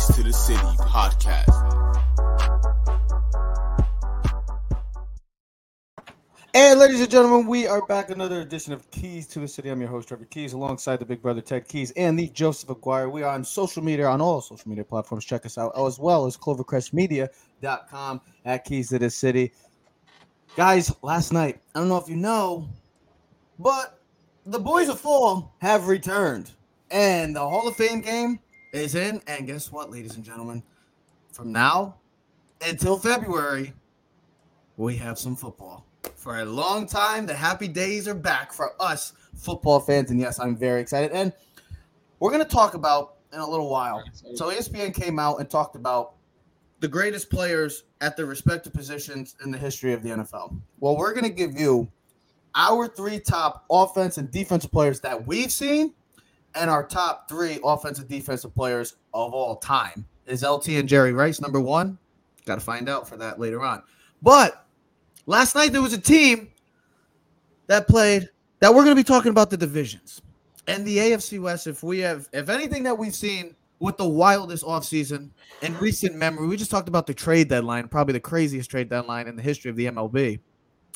Keys to the City podcast. And ladies and gentlemen, we are back another edition of Keys to the City. I'm your host, Trevor Keys, alongside the big brother Ted Keys and the Joseph Aguirre. We are on social media on all social media platforms. Check us out as well as clovercrestmedia.com at Keys to the City. Guys, last night, I don't know if you know, but the boys of fall have returned. And the Hall of Fame game is in. And guess what, ladies and gentlemen? From now until February, we have some football. For a long time, the happy days are back for us football fans. And yes, I'm very excited. And we're going to talk about in a little while. So ESPN came out and talked about the greatest players at their respective positions in the history of the NFL. Well, we're going to give you our three top offense and defensive players that we've seen and our top three offensive defensive players of all time. Is LT and Jerry Rice number one? Got to find out for that later on. But last night there was a team that played that we're going to be talking about the divisions and the AFC West. If we have, if anything that we've seen with the wildest offseason in recent memory, we just talked about the trade deadline, probably the craziest trade deadline in the history of the MLB.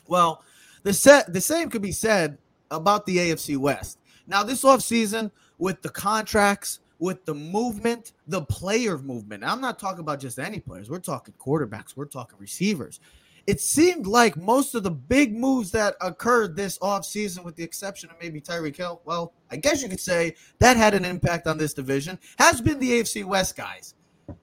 Well, the set the same could be said about the AFC West. Now, this offseason, with the contracts, with the movement, the player movement. I'm not talking about just any players. We're talking quarterbacks, we're talking receivers. It seemed like most of the big moves that occurred this offseason, with the exception of maybe Tyreek Hill, well, I guess you could say that had an impact on this division, has been the AFC West guys.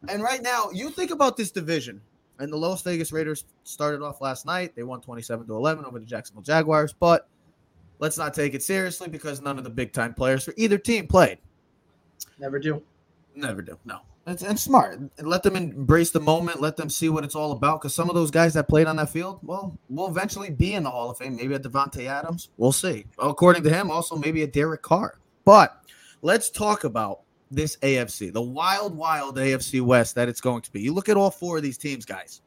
And right now, you think about this division, and the Las Vegas Raiders started off last night. They won 27 to 11 over the Jacksonville Jaguars, but let's not take it seriously because none of the big time players for either team played. Never do. Never do. No. And, and smart. Let them embrace the moment. Let them see what it's all about. Because some of those guys that played on that field, well, will eventually be in the Hall of Fame. Maybe a Davante Adams. We'll see. According to him, also maybe a Derek Carr. But let's talk about this AFC, the wild, wild AFC West that it's going to be. You look at all four of these teams, guys.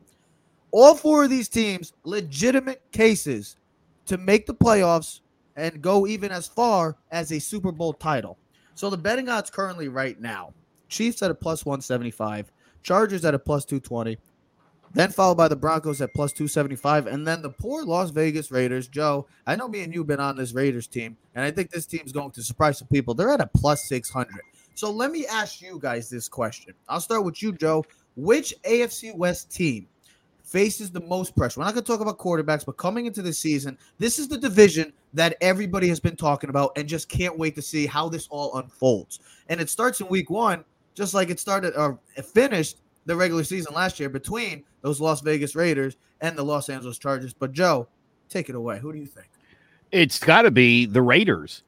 All four of these teams, legitimate cases to make the playoffs and go even as far as a Super Bowl title. So the betting odds currently right now Chiefs at a plus 175, Chargers at a plus 220, then followed by the Broncos at plus 275, and then the poor Las Vegas Raiders. Joe, I know me and you have been on this Raiders team, and I think this team's going to surprise some people. They're at a plus 600. So let me ask you guys this question. I'll start with you, Joe. Which AFC West team faces the most pressure? We're not going to talk about quarterbacks, but coming into the season, this is the division that everybody has been talking about and just can't wait to see how this all unfolds. And it starts in week one, just like it started or it finished the regular season last year between those Las Vegas Raiders and the Los Angeles Chargers. But Joe, take it away. Who do you think? It's got to be the Raiders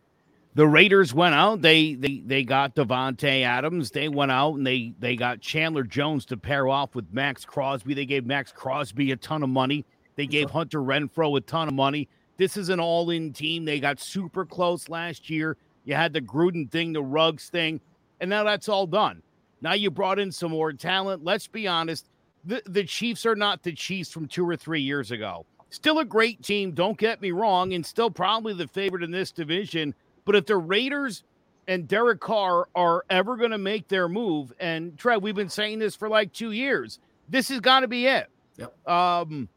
the Raiders went out. They they they got Davante Adams. They went out and they they got Chandler Jones to pair off with Maxx Crosby. They gave Maxx Crosby a ton of money. They gave Hunter Renfrow a ton of money. This is an all-in team. They got super close last year. You had the Gruden thing, the Ruggs thing, and now that's all done. Now you brought in some more talent. Let's be honest. The, the Chiefs are not the Chiefs from two or three years ago. Still a great team, don't get me wrong, and still probably the favorite in this division but if the Raiders and Derek Carr are ever going to make their move, and Trev, we've been saying this for like two years, this has got to be it. Yep. Um,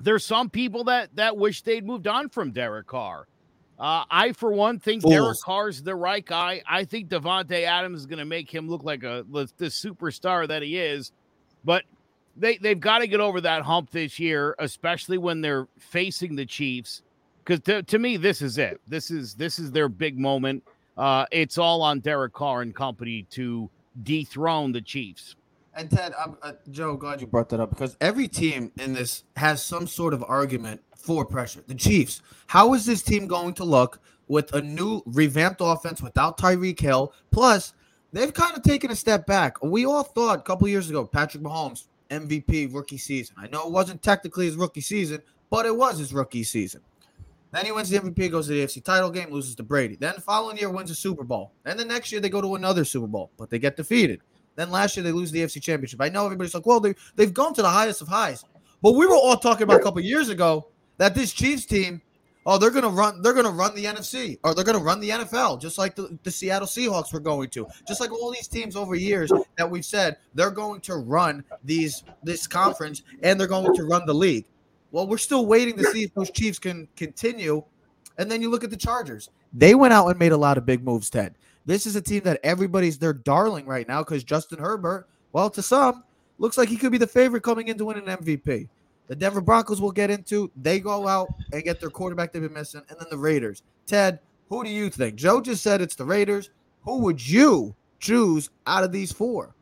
there's some people that that wish they'd moved on from Derek Carr. Uh, I, for one, think Fools. Derek Carr's the right guy. I think Davante Adams is going to make him look like a the superstar that he is. But they they've got to get over that hump this year, especially when they're facing the Chiefs because to, to me this is it. This is this is their big moment. Uh, it's all on Derek Carr and company to dethrone the Chiefs. And Ted, uh, Joe, glad you brought that up because every team in this has some sort of argument for pressure. The Chiefs, how is this team going to look with a new revamped offense without Tyreek Hill? Plus, they've kind of taken a step back. We all thought a couple years ago, Patrick Mahomes, MVP rookie season. I know it wasn't technically his rookie season, but it was his rookie season. Then he wins the MVP, goes to the AFC title game, loses to Brady. Then the following year wins a Super Bowl. Then the next year they go to another Super Bowl, but they get defeated. Then last year they lose the AFC championship. I know everybody's like, well, they, they've gone to the highest of highs. But we were all talking about a couple years ago that this Chiefs team Oh, they're gonna run. They're gonna run the NFC, or they're gonna run the NFL, just like the, the Seattle Seahawks were going to. Just like all these teams over years that we've said they're going to run these this conference and they're going to run the league. Well, we're still waiting to see if those Chiefs can continue. And then you look at the Chargers. They went out and made a lot of big moves. Ted, this is a team that everybody's their darling right now because Justin Herbert, well, to some, looks like he could be the favorite coming in to win an MVP. The Denver Broncos will get into. They go out and get their quarterback they've been missing, and then the Raiders. Ted, who do you think? Joe just said it's the Raiders. Who would you choose out of these four?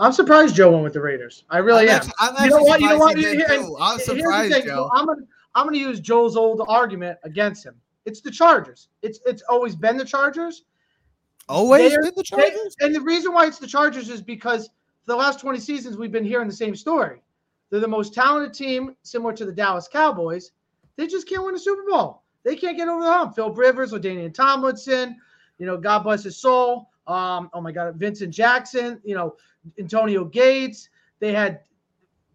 I'm surprised Joe went with the Raiders. I really I'm am. actually, I'm You know what? You know what? Here- I'm surprised, thing. Joe. I'm gonna I'm gonna use Joe's old argument against him. It's the Chargers. It's it's always been the Chargers. Always They're- been the They- Chargers. and the reason why it's the Chargers is because for the last 20 seasons we've been hearing the same story. They're the most talented team, similar to the Dallas Cowboys. They just can't win a Super Bowl. They can't get over the hump. Phil Rivers, LaDainian Tomlinson, you know, God bless his soul. Um, oh my God, Vincent Jackson, you know, Antonio Gates. They had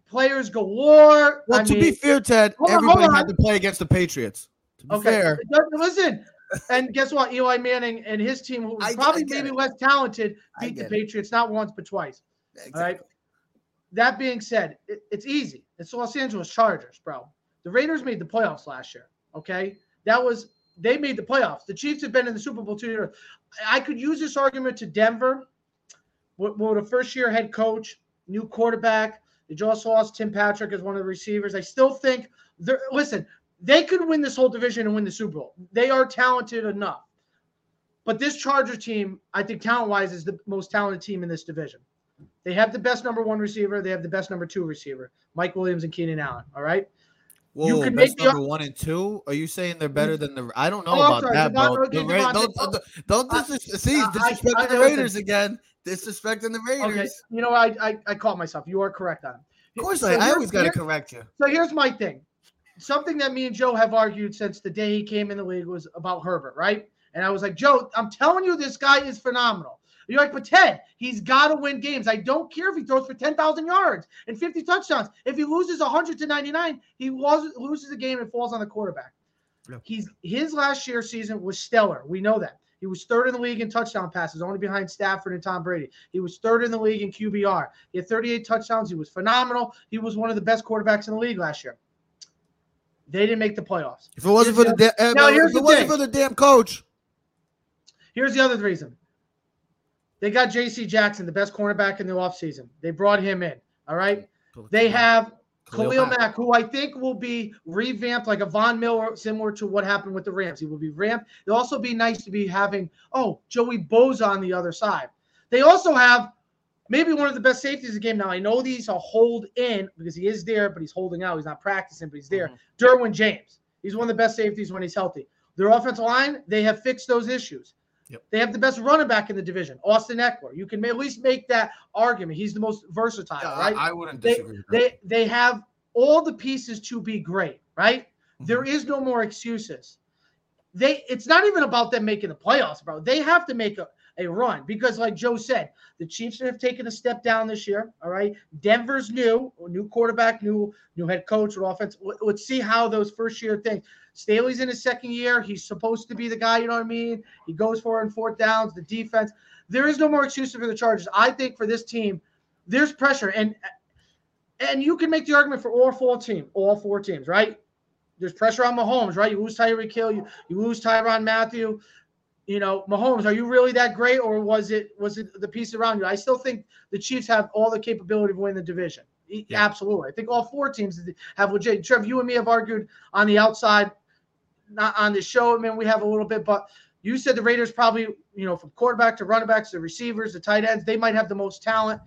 players galore. Well, I to be mean- fair, Ted, on, everybody had to play against the Patriots. To be Okay, fair, listen. And guess what? Eli Manning and his team, who was probably maybe it. less talented, beat the get it. Patriots not once but twice. All right. That being said, it, it's easy. It's the Los Angeles Chargers, bro. The Raiders made the playoffs last year. Okay, that was they made the playoffs. The Chiefs have been in the Super Bowl two years. I could use this argument to Denver, with, with a first-year head coach, new quarterback. They just lost Tim Patrick as one of the receivers. I still think they're listen. They could win this whole division and win the Super Bowl. They are talented enough. But this Charger team, I think talent-wise, is the most talented team in this division. They have the best number one receiver. They have the best number two receiver, Mike Williams and Keenan Allen. All right. Whoa, You could best make the- number one and two. Are you saying they're better than the? I don't know Oh, about sorry, that, bro. The Ra- don't don't, don't I- disres- see I- I- disrespecting I- the. Raiders again. Disrespecting the Raiders. Okay. You know, I I, I caught myself. You are correct on. it. Of course, So I, I always got to correct you. So here's my thing. Something that me and Joe have argued since the day he came in the league was about Herbert, right? And I was like, Joe, I'm telling you, this guy is phenomenal. You're like, but Ted, he's got to win games. I don't care if he throws for 10,000 yards and 50 touchdowns. If he loses 100 to 99, he loses, loses the game and falls on the quarterback. Yeah. He's his last year season was stellar. We know that. He was third in the league in touchdown passes, only behind Stafford and Tom Brady. He was third in the league in QBR. He had 38 touchdowns. He was phenomenal. He was one of the best quarterbacks in the league last year. They didn't make the playoffs. If it wasn't for the da- eh, Now, here's if the wasn't thing. for the damn coach, Here's the other reason. They got J.C. Jackson, the best cornerback in the offseason. They brought him in. All right. They have Khalil Khalil Mack. Mack, who I think will be revamped like a Von Miller, similar to what happened with the Rams. He will be ramped. It'll also be nice to be having, oh, Joey Bosa on the other side. They also have maybe one of the best safeties in the game. Now, I know these are hold in because he is there, but he's holding out. He's not practicing, but he's there. Mm-hmm. Derwin James. He's one of the best safeties when he's healthy. Their offensive line, they have fixed those issues. Yep. They have the best running back in the division, Austin Ekeler. You can at least make that argument. He's the most versatile, Yeah, right? I, I wouldn't They- disagree. that. they they have all the pieces to be great, right? Mhm. There is no more excuses. They it's not even about them making the playoffs, bro. They have to make a, a run because, like Joe said, the Chiefs have taken a step down this year. All right. Denver's new, new quarterback, new new head coach, with offense. Let's see how those first year things. Staley's in his second year. He's supposed to be the guy, you know what I mean? He goes for it in fourth downs, the defense. There is no more excuse for the Chargers. I think for this team, there's pressure. And and you can make the argument for all four teams, all four teams, right? There's pressure on Mahomes, right? You lose Tyreek Hill, you, you lose Tyrann Mathieu. You know, Mahomes, are you really that great, or was it was it the piece around you? I still think the Chiefs have all the capability of winning the division. Yeah. Absolutely, I think all four teams have legit. Trev, you and me have argued on the outside, not on the show. I mean, we have a little bit, but you said the Raiders probably, you know, from quarterback to running backs to receivers to tight ends, they might have the most talent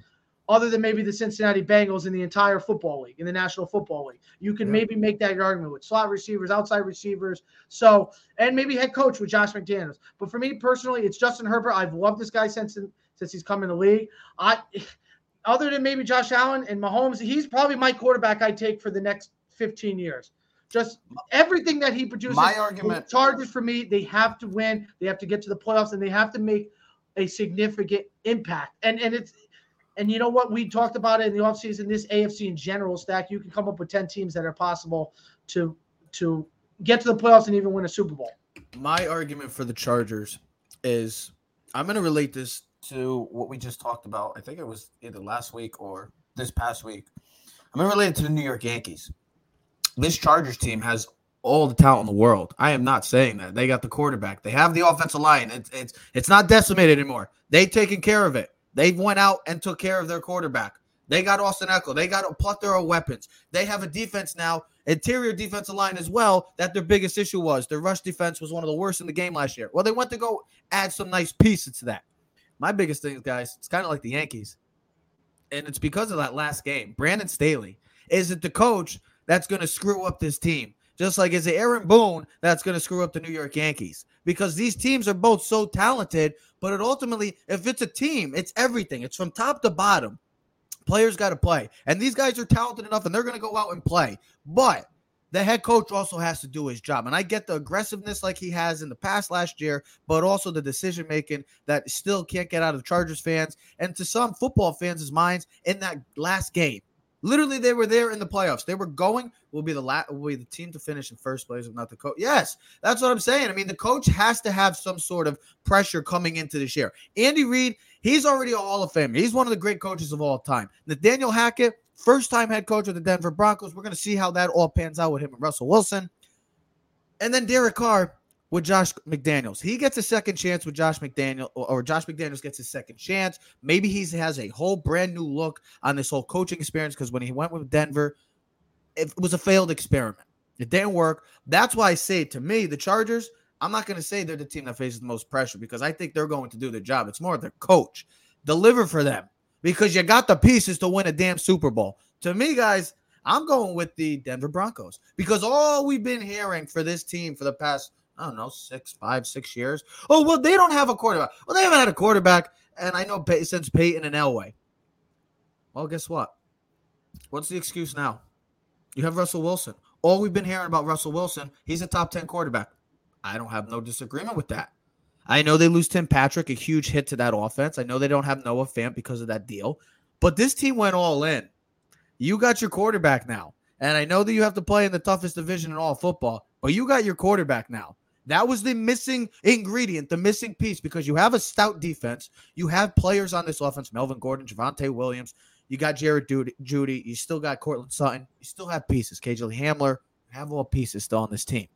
other than maybe the Cincinnati Bengals in the entire football league, in the National Football League. You can Yeah. maybe make that argument with slot receivers, outside receivers. So, and maybe head coach with Josh McDaniels. But for me personally, it's Justin Herbert. I've loved this guy since since he's come in the league. I other than maybe Josh Allen and Mahomes, he's probably my quarterback I take for the next 15 years. Just everything that he produces. My argument- the Chargers for me, they have to win. They have to get to the playoffs, and they have to make a significant impact. And and it's and you know what? We talked about it in the offseason. This AFC in general stack, you can come up with 10 teams that are possible to to get to the playoffs and even win a Super Bowl. My argument for the Chargers is I'm going to relate this to what we just talked about. I think it was either last week or this past week. I'm going to relate it to the New York Yankees. This Chargers team has all the talent in the world. I am not saying that. They got the quarterback. They have the offensive line. It's it's it's not decimated anymore. They've taken care of it. They've went out and took care of their quarterback. They got Austin Ekeler. They got a plethora of weapons. They have a defense now, interior defensive line as well, that their biggest issue was. Their rush defense was one of the worst in the game last year. Well, they went to go add some nice pieces to that. My biggest thing, guys, it's kind of like the Yankees. And it's because of that last game. Brandon Staley. Is it the coach that's going to screw up this team? Just like is it Aaron Boone that's going to screw up the New York Yankees? Because these teams are both so talented, but it ultimately, if it's a team, it's everything. It's from top to bottom. Players got to play. And these guys are talented enough and they're going to go out and play. But the head coach also has to do his job. And I get the aggressiveness like he has in the past last year, but also the decision making that still can't get out of Chargers fans and to some football fans' minds in that last game. Literally, they were there in the playoffs. They were going. Will be the la- will be the team to finish in first place, if not the coach. Yes, that's what I'm saying. I mean, the coach has to have some sort of pressure coming into this year. Andy Reid, he's already a Hall of Famer. He's one of the great coaches of all time. Nathaniel Hackett, first time head coach of the Denver Broncos. We're going to see how that all pans out with him and Russell Wilson. And then Derek Carr with Josh McDaniels. He gets a second chance with Josh McDaniel, or Josh McDaniels gets his second chance. Maybe he has a whole brand new look on this whole coaching experience because when he went with Denver, it was a failed experiment. It didn't work. That's why I say to me, the Chargers, I'm not going to say they're the team that faces the most pressure because I think they're going to do their job. It's more their coach. Deliver for them because you got the pieces to win a damn Super Bowl. To me, guys, I'm going with the Denver Broncos because all we've been hearing for this team for the past I don't know, six, five, six years. Oh, well, they don't have a quarterback. Well, they haven't had a quarterback, and I know since Peyton and Elway. Well, guess what? What's the excuse now? You have Russell Wilson. All we've been hearing about Russell Wilson, he's a top 10 quarterback. I don't have no disagreement with that. I know they lose Tim Patrick, a huge hit to that offense. I know they don't have Noah Fant because of that deal, but this team went all in. You got your quarterback now. And I know that you have to play in the toughest division in all football, but you got your quarterback now. That was the missing ingredient, the missing piece, because you have a stout defense. You have players on this offense Melvin Gordon, Javonte Williams. You got Jared Jeudy. You still got Courtland Sutton. You still have pieces. KJ Hamler. Have all pieces still on this team.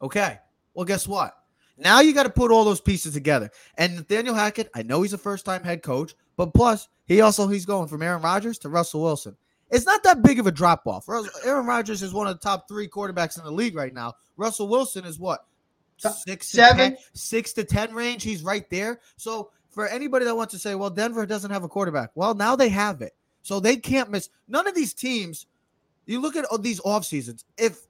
Okay. Well, guess what? Now you got to put all those pieces together. And Nathaniel Hackett, I know he's a first time head coach, but plus, he also he's going from Aaron Rodgers to Russell Wilson. It's not that big of a drop off. Aaron Rodgers is one of the top three quarterbacks in the league right now. Russell Wilson is what six, seven, to 10, six to ten range. He's right there. So for anybody that wants to say, well, Denver doesn't have a quarterback, well, now they have it, so they can't miss. None of these teams. You look at these off seasons. If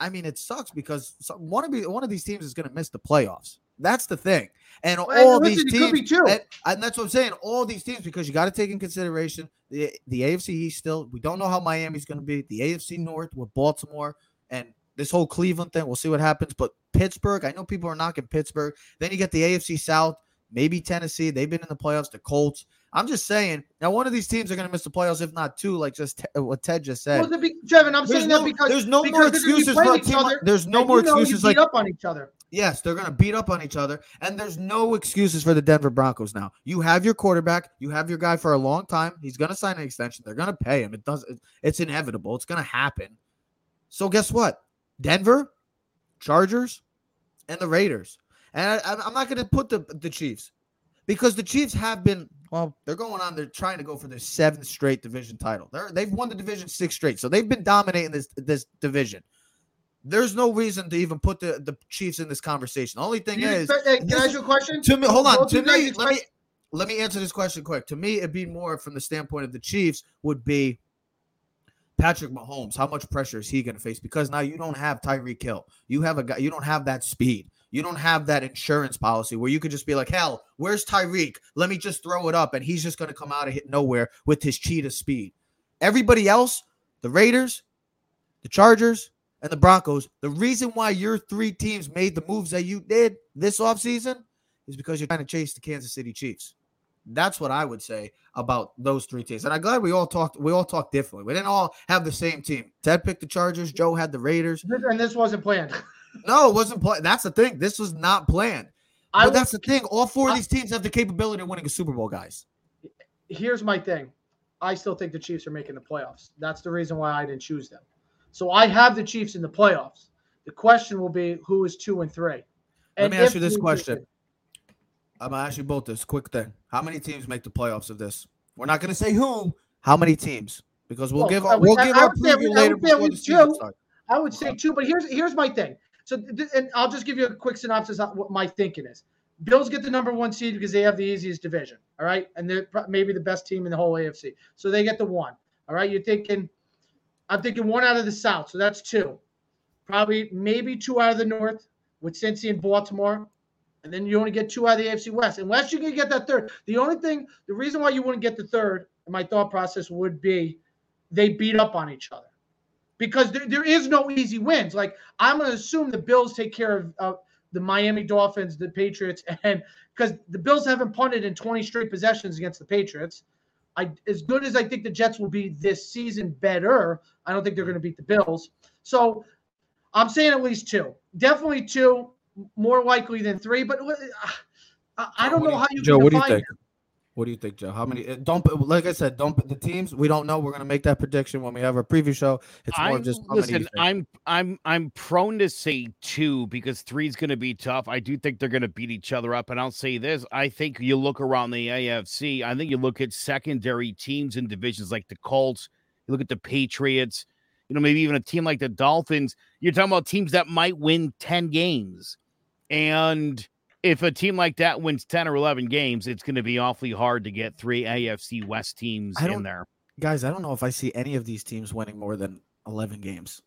I mean, it sucks because one of one of these teams is going to miss the playoffs. That's the thing. And well, all these teams, and, and, that's what I'm saying. All these teams, because you got to take in consideration the the AFC East. Still, we don't know how Miami's going to be. The AFC North with Baltimore and this whole Cleveland thing. We'll see what happens. But Pittsburgh, I know people are knocking Pittsburgh. Then you get the AFC South, maybe Tennessee. They've been in the playoffs. The Colts. I'm just saying. Now, one of these teams are going to miss the playoffs, if not two, like just te- uh, what Ted just said. Well, be, Trevin, I'm there's saying no, that because there's no more excuses for a team. Other, there's no more excuses like up on each other. Yes, they're going to beat up on each other, and there's no excuses for the Denver Broncos now. You have your quarterback, you have your guy for a long time. He's going to sign an extension. They're going to pay him. It does. It's inevitable. It's going to happen. So guess what? Denver, Chargers, and the Raiders. And I, am not going to put the the Chiefs because the Chiefs have been well. They're going on. They're trying to go for their seventh straight division title. They're, they've won the division six straight, so they've been dominating this this division. There's no reason to even put the, the Chiefs in this conversation. The only thing you is, hey, can I ask you a question? To me, hold on. To me, let me let me answer this question quick. To me, it'd be more from the standpoint of the Chiefs would be Patrick Mahomes, how much pressure is he going to face? Because now you don't have Tyreek Hill. You have a guy, you don't have that speed. You don't have that insurance policy where you could just be like, hell, where's Tyreek? Let me just throw it up. And he's just going to come out of hit nowhere with his cheetah speed. Everybody else, the Raiders, the Chargers, and the Broncos, the reason why your three teams made the moves that you did this offseason is because you're trying to chase the Kansas City Chiefs. That's what I would say about those three teams. And I'm glad we all talked. We all talked differently. We didn't all have the same team. Ted picked the Chargers. Joe had the Raiders. And this wasn't planned. No, it wasn't planned. That's the thing. This was not planned. I But that's the thing. All four of these teams have the capability of winning a Super Bowl, guys. here's my thing. I still think the Chiefs are making the playoffs. That's the reason why I didn't choose them. So I have the Chiefs in the playoffs. The question will be who is two and three. Let me ask you this question. I'm gonna ask you both this quick thing. How many teams make the playoffs of this? We're not gonna say who. How many teams? Because we'll Well, give our, we'll I- give I our say- preview I later say before the season two. starts. I would say two, but here's here's my thing. So, th- and I'll just give you a quick synopsis of what my thinking is. Bills get the number one seed because they have the easiest division. All right, and they're maybe the best team in the whole AFC, so they get the one. All right, you're thinking. I'm thinking one out of the South, so that's two. Probably maybe two out of the North with Cincy and Baltimore, and then you only get two out of the AFC West, unless you can get that third. The only thing, the reason why you wouldn't get the third, my thought process would be, they beat up on each other because there, there is no easy wins. Like I'm going to assume the Bills take care of uh, the Miami Dolphins, the Patriots, and because the Bills haven't punted in 20 straight possessions against the Patriots. I as good as I think the Jets will be this season, better. I don't think they're going to beat the Bills. So I'm saying at least two, definitely two, more likely than three. But uh, I, I don't What do know how you Joe, can what do you define think? What do you think, Joe? How many? uh, Don't like I said. Don't the teams. We don't know. We're gonna make that prediction when we have our preview show. It's more I'm, of just how listen. think. I'm I'm I'm prone to say two because three's going to be tough. I do think they're going to beat each other up, and I'll say this: I think you look around the AFC. I think you look at secondary teams in divisions like the Colts. You look at the Patriots. You know, maybe even a team like the Dolphins. You're talking about teams that might win ten games, and if a team like that wins 10 or 11 games, it's going to be awfully hard to get three AFC West teams in there. guys, I don't know if I see any of these teams winning more than 11 games.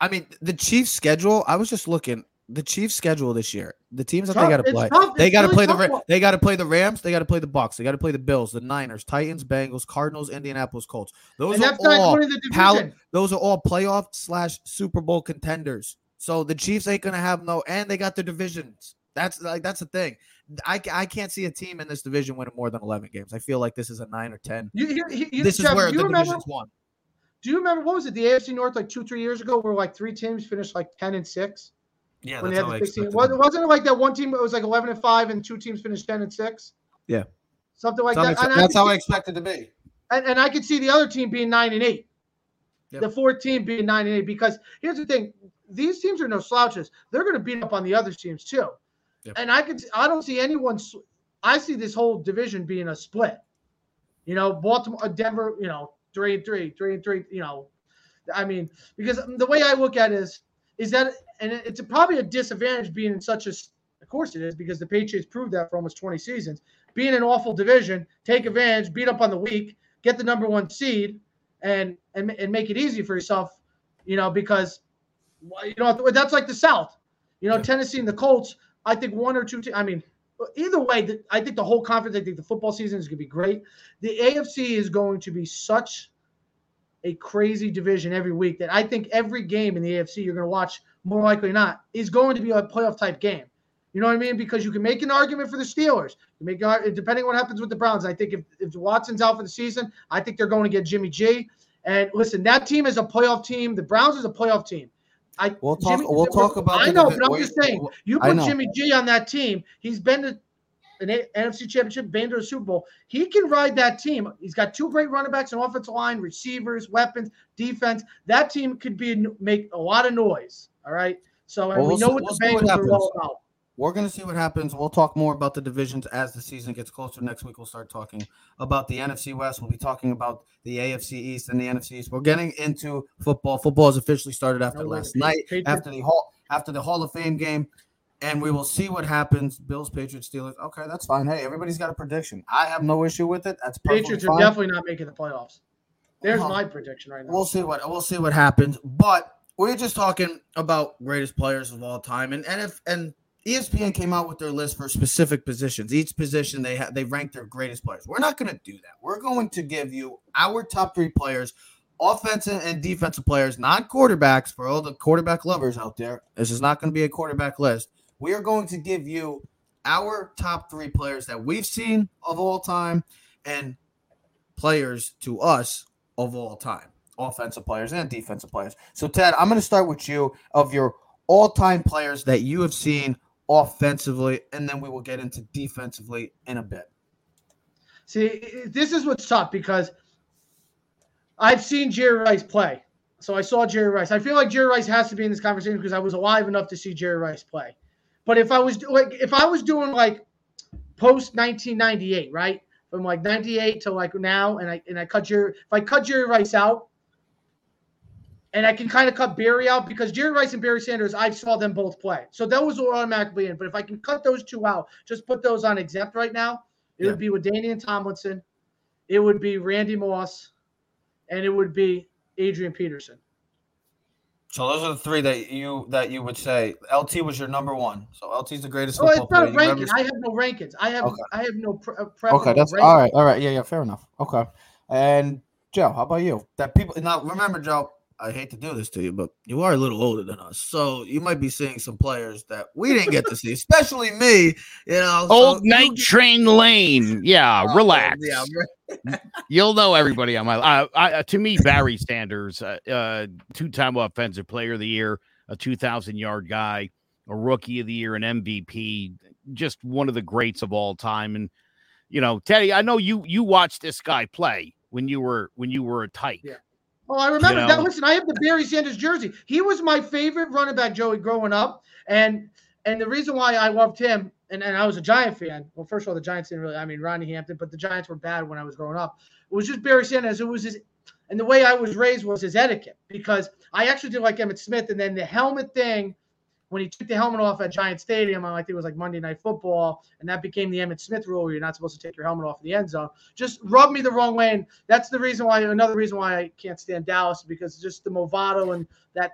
I mean, the Chiefs' schedule, I was just looking, the Chiefs' schedule this year, the teams that they got to play. tough. They got to really play the tough Ra- one. they got to play the Rams, they got to play the Bucs, they got to play the Bills, the Niners, Titans, Bengals, Cardinals, Indianapolis Colts. Those and are all including the pal- those are all playoff slash Super Bowl contenders. So the Chiefs ain't gonna have no, and they got their divisions. That's like that's the thing. I, I can't see a team in this division winning more than 11 games. I feel like this is a nine or 10. You, you, you, you- This is where do you the remember? division's won. Do you remember what was it? The AFC North like two, three years ago, where like three teams finished like ten and six Yeah, when they had the 16. Was, wasn't it like that one team that was like eleven and five and two teams finished ten and six? Yeah. something like That's, that. how, And I that's could how see- I expected it to be. and, and I could see the other team being nine and eight. Yep. The fourth team being nine and eight because here's the thing: these teams are no slouches. They're going to beat up on the other teams too. Yep. And I could, I don't see anyone. I see this whole division being a split. You know, Baltimore, uh, Denver. You know, three and three, three and three. You know, I mean, because the way I look at it is, is that, and it's probably a disadvantage being in such a. Of course it is because the Patriots proved that for almost 20 seasons. Being an awful division, take advantage, beat up on the weak, get the number one seed, and and and make it easy for yourself. You know, because you know that's like the South. You know, Yeah. Tennessee and the Colts. I think one or two. Te- I mean, either way, the, I think the whole conference. I think the football season is going to be great. The AFC is going to be such a crazy division every week that I think every game in the AFC you're going to watch more likely not is going to be a playoff type game. You know what I mean? Because you can make an argument for the Steelers. You make uh, depending on what happens with the Browns. I think if, if Watson's out for the season, I think they're going to get Jimmy G. And listen, that team is a playoff team. The Browns is a playoff team. I We'll talk- Jimmy- we'll talk about it. I know, but I'm just saying. You put. Jimmy G on that team. He's been to an A- NFC Championship, been to a Super Bowl. He can ride that team. He's got two great running backs, an offensive line, receivers, weapons, defense. That team could be make a lot of noise. All right. So and Well, we know what the Bengals are all about. We're gonna see what happens. We'll talk more about the divisions as the season gets closer. Next week, we'll start talking about the NFC West. We'll be talking about the AFC East and the NFC East. We're getting into football. Football has officially started after last night, after the hall, after the Hall of Fame game, and we will see what happens. Bills, Patriots, Steelers. Okay, that's fine. Hey, everybody's got a prediction. I have no issue with it. That's Patriots are fine. definitely not making the playoffs. There's Uh-huh. my prediction right now. We'll see what we'll see what happens. But we're just talking about greatest players of all time, and and if and ESPN came out with their list for specific positions. Each position they ha- they ranked their greatest players. We're not going to do that. We're going to give you our top three players, offensive and defensive players, not quarterbacks. For all the quarterback lovers out there, this is not going to be a quarterback list. We are going to give you our top three players that we've seen of all time and players to us of all time, offensive players and defensive players. So, Ted, I'm going to start with you of your all time players that you have seen offensively, and then we will get into defensively in a bit. See, this is what's tough because I've seen Jerry Rice play. So I saw Jerry Rice. I feel like Jerry Rice has to be in this conversation because I was alive enough to see Jerry Rice play. But if I was like, if I was doing like post 1998, right, from like 98 to like now, and I and I cut Jerry, if I cut Jerry Rice out, and I can kind of cut Barry out because Jerry Rice and Barry Sanders, I saw them both play, so those will automatically in. But if I can cut those two out, just put those on exempt right now, it Yeah. would be with Danian Tomlinson, it would be Randy Moss, and it would be Adrian Peterson. So those are the three that you that you would say LT was your number one. So LT's the greatest Oh, it's not player ranking. ever I have no rankings. I have Okay. I have no pre- uh, Okay, that's rankings. all right. All right. Yeah, yeah, fair enough. Okay. And Joe, how about you? That people now remember, Joe, I hate to do this to you, but you are a little older than us. So you might be seeing some players that we didn't get to see, especially me. You know, Old you Night get- Train Lane. Yeah, Oh, relax. Yeah, You'll know everybody on my. Uh, I, uh, to me, Barry Sanders, uh, uh, two-time offensive player of the year, a 2,000-yard guy, a rookie of the year, an MVP, just one of the greats of all time. And you know, Teddy, I know you you watched this guy play when you were when you were a tyke. Yeah. Oh, I remember You that. Listen, I have the Barry Sanders jersey. He was my favorite running back, Joey, growing up. And and the reason why I loved him, and, and I was a Giant fan. Well, first of all, the Giants didn't really, I mean, Ronnie Hampton, but the Giants were bad when I was growing up. It was just Barry Sanders. It was his, and the way I was raised was his etiquette because I actually did like Emmitt Smith. And then the helmet thing, when he took the helmet off at Giant Stadium, I think it was like Monday Night Football, and that became the Emmitt Smith rule where you're not supposed to take your helmet off in the end zone. Just rubbed me the wrong way. And that's the reason why, another reason why I can't stand Dallas because just the Movado and that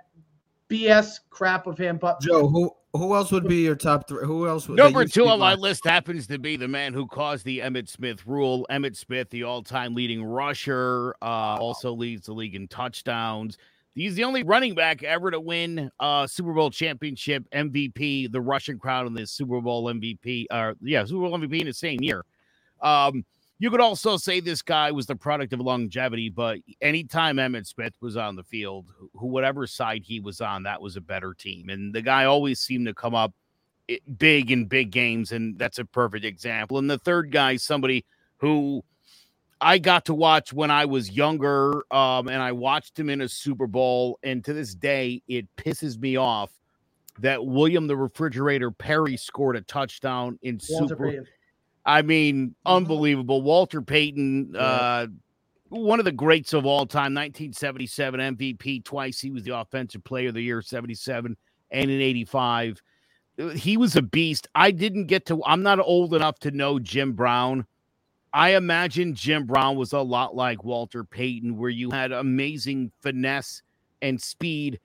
BS crap of him. But Joe, who who else would be your top three? Who else? would- that Number you've two on my live? list happens to be the man who caused the Emmitt Smith rule. Emmitt Smith, the all-time leading rusher, uh, also leads the league in touchdowns. He's the only running back ever to win uh, Super Bowl championship MVP, the rushing crown, and the Super Bowl MVP. Uh, yeah, Super Bowl MVP in the same year. Um, you could also say this guy was the product of longevity, but anytime Emmitt Smith was on the field, who whatever side he was on, that was a better team. And the guy always seemed to come up big in big games, and that's a perfect example. And the third guy, somebody who I got to watch when I was younger, um, and I watched him in a Super Bowl, and to this day, it pisses me off that William the Refrigerator Perry scored a touchdown in Walter Super. Payton. I mean, unbelievable. Walter Payton, uh, one of the greats of all time, 1977 MVP twice. He was the offensive player of the year, 77 and in 85. Uh, He was a beast. I didn't get to, I'm not old enough to know Jim Brown. I imagine Jim Brown was a lot like Walter Payton, where you had amazing finesse and speed,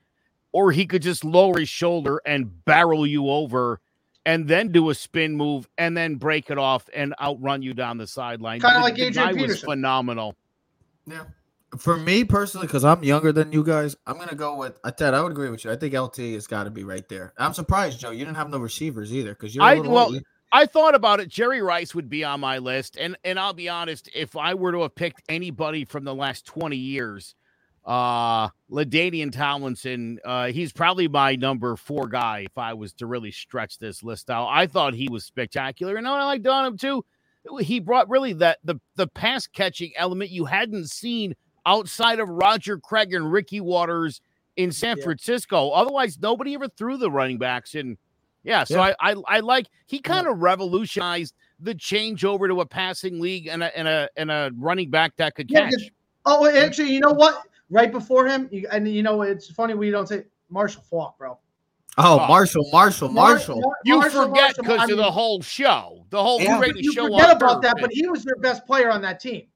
or he could just lower his shoulder and barrel you over and then do a spin move and then break it off and outrun you down the sideline. Kinda like Adrian guy was Peterson. phenomenal. Yeah. For me personally, because I'm younger than you guys, I'm gonna go with I Ted. I would agree with you. I think LT has got to be right there. I'm surprised, Joe. You didn't have no receivers either, because you're. a I- little well, older. I thought about it. Jerry Rice would be on my list, and and I'll be honest, if I were to have picked anybody from the last twenty years, uh, Ladainian Tomlinson, uh, he's probably my number four guy. If I was to really stretch this list out, I thought he was spectacular, and I liked on him too. He brought really that the the pass catching element you hadn't seen outside of Roger Craig and Ricky Watters in San Yeah. Francisco. Otherwise, nobody ever threw the running backs in. Yeah, so Yeah. I, I I like he kind of revolutionized the change over to a passing league and a and a and a running back that could Yeah, catch. because- Oh, actually, you know what? Right before him, you, and you know it's funny we don't say Marshall Faulk, bro. Oh, Oh. Marshall, Marshall, Marshall. Mar- You Marshall, forget Marshall, because I of the whole show, the whole Yeah. greatest you show forget on about that, but he was their best player on that team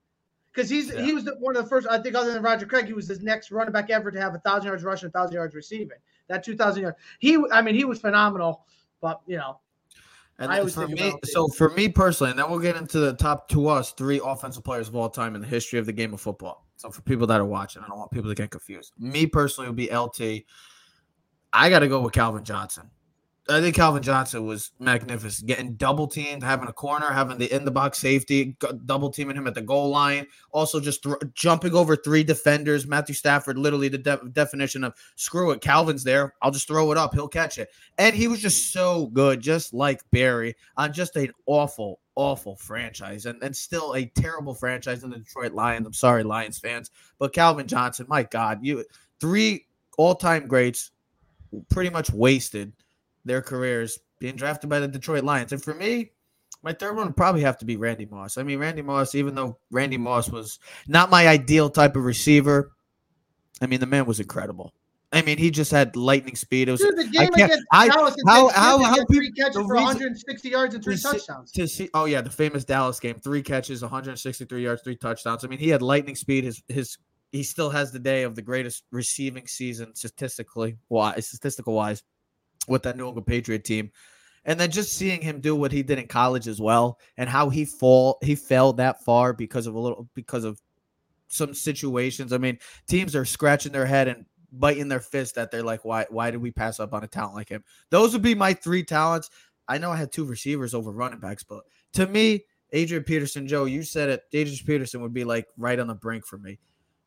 because he's Yeah. he was the, one of the first. I think other than Roger Craig, he was the next running back ever to have a thousand yards rushing, a thousand yards receiving. That two thousand yards, he I mean he was phenomenal. But you know, And for me, so for me personally, and then we'll get into the top to us three offensive players of all time in the history of the game of football. So for people that are watching, I don't want people to get confused. Me personally would be LT. I got to go with Calvin Johnson. I think Calvin Johnson was magnificent, getting double teamed, having a corner, having the in the box safety, double teaming him at the goal line. Also, just thro- jumping over three defenders. Matthew Stafford, literally the de- definition of screw it. Calvin's there. I'll just throw it up. He'll catch it. And he was just so good, just like Barry, on just an awful, awful franchise, and, and still a terrible franchise in the Detroit Lions. I'm sorry, Lions fans, but Calvin Johnson, my God, you three all time greats, pretty much wasted their careers being drafted by the Detroit Lions. And for me, my third one would probably have to be Randy Moss. I mean, Randy Moss, even though Randy Moss was not my ideal type of receiver, I mean, the man was incredible. I mean, he just had lightning speed. It was Dude, the I game can't- against I- Dallas how- how- how had three people- catches for reason- 160 yards and three see- touchdowns. to see. Oh yeah, the famous Dallas game, three catches, 163 yards, three touchdowns. I mean, he had lightning speed. His his he still has the day of the greatest receiving season statistically wise, statistical wise, with that New England Patriot team. And then just seeing him do what he did in college as well, and how he fall he fell that far because of a little because of some situations. I mean, teams are scratching their head and biting their fist that they're like, why why did we pass up on a talent like him? Those would be my three talents. I know I had two receivers over running backs, but to me, Adrian Peterson, Joe, you said it. Adrian Peterson would be like right on the brink for me.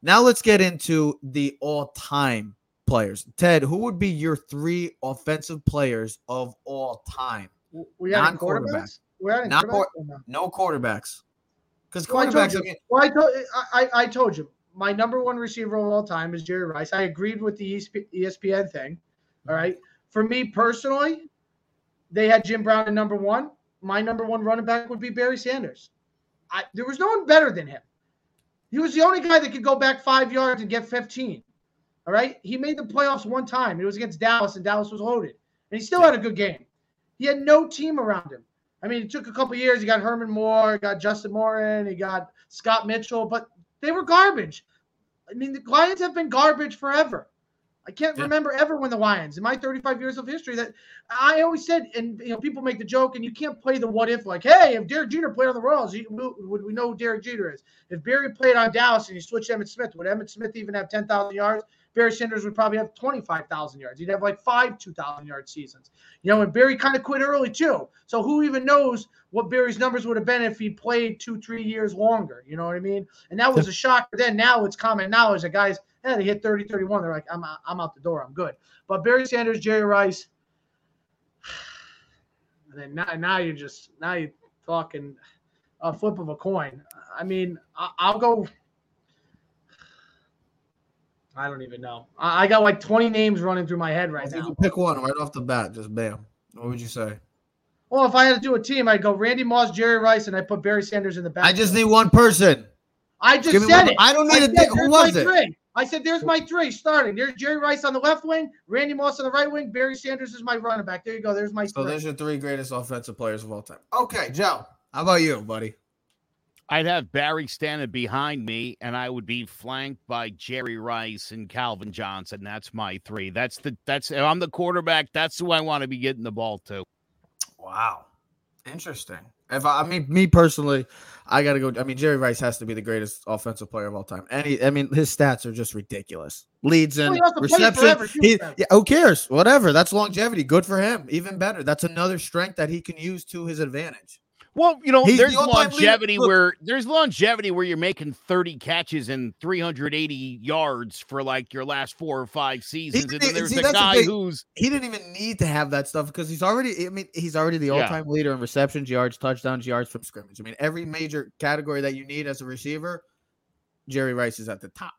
Now let's get into the all-time players. Ted, who would be your three offensive players of all time? We Non-quarterback. quarterbacks. Not quarterbacks. no? No quarterbacks. Because Well, I told quarterbacks, you. I Well, I told I, I, told you my number one receiver of all time is Jerry Rice. I agreed with the ESPN thing. All right. For me personally, they had Jim Brown at number one. My number one running back would be Barry Sanders. I, there was no one better than him. He was the only guy that could go back five yards and get 15. All right. He made the playoffs one time. It was against Dallas, and Dallas was loaded. And he still had a good game. He had no team around him. I mean, it took a couple years. He got Herman Moore, he got Justin Morin, he got Scott Mitchell, but they were garbage. I mean, the Lions have been garbage forever. I can't Yeah. remember ever when the Lions, in my 35 years of history, that I always said, and you know, people make the joke, and you can't play the what if, like, hey, if Derek Jeter played on the Royals, would we know who Derek Jeter is? If Barry played on Dallas and you switched Emmitt Smith, would Emmitt Smith even have 10,000 yards? Barry Sanders would probably have 25,000 yards. He'd have like five 2,000 yard seasons. You know, and Barry kind of quit early too. So who even knows what Barry's numbers would have been if he played two, three years longer? You know what I mean? And that was a shock. But then now it's common knowledge that guys, yeah, they hit 30, 31. They're like, I'm, out- I'm out the door. I'm good. But Barry Sanders, Jerry Rice, and then now, now you're just, now you're talking a flip of a coin. I mean, I, I'll go. I don't even know. I, I got like 20 names running through my head right now. pick one right off the bat, just bam. What would you say? Well, if I had to do a team, I'd go Randy Moss, Jerry Rice, and I put Barry Sanders in the back. I just need one person. I just said one- it. I don't need I to said, think. Who was it? Three. I said, "There's my three starting." There's Jerry Rice on the left wing, Randy Moss on the right wing, Barry Sanders is my running back. There you go. There's my So three. there's your three greatest offensive players of all time. Okay, Joe. How about you, buddy? I'd have Barry standing behind me, and I would be flanked by Jerry Rice and Calvin Johnson. That's my three. That's the that's if I'm the quarterback. That's who I want to be getting the ball to. Wow. Interesting. If I, I mean, me personally, I got to go. I mean, Jerry Rice has to be the greatest offensive player of all time. And he, I mean, his stats are just ridiculous. Leads in Well, he also played reception. He, yeah, who cares? Whatever. That's longevity. Good for him. Even better. That's another strength that he can use to his advantage. Well, you know, He's there's all-time longevity where there's longevity where you're making 30 catches and 380 yards for like your last four or five seasons. And then there's see, the guy who's He didn't even need to have that stuff because he's already. I mean, he's already the all-time leader in receptions, yards, touchdowns, yards from scrimmage. I mean, every major category that you need as a receiver, Jerry Rice is at the top.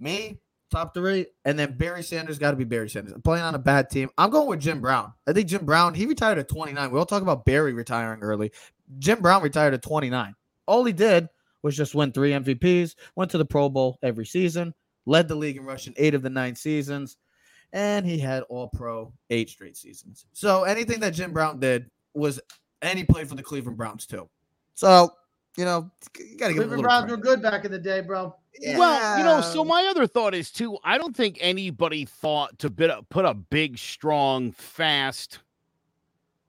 Me, top three, and then Barry Sanders got to be Barry Sanders. I'm playing on a bad team. I'm going with Jim Brown. I think Jim Brown. He retired at 29. We all talk about Barry retiring early. Jim Brown retired at 29. All he did was just win three MVPs, went to the Pro Bowl every season, led the league in rushing eight of the nine seasons and he had all pro eight straight seasons. So anything that Jim Brown did was, and he played for the Cleveland Browns too. So you know, you gotta give Cleveland little Browns were good back in the day, bro. well, you know. So my other thought is too. I don't think anybody thought to bit, put a big, strong, fast,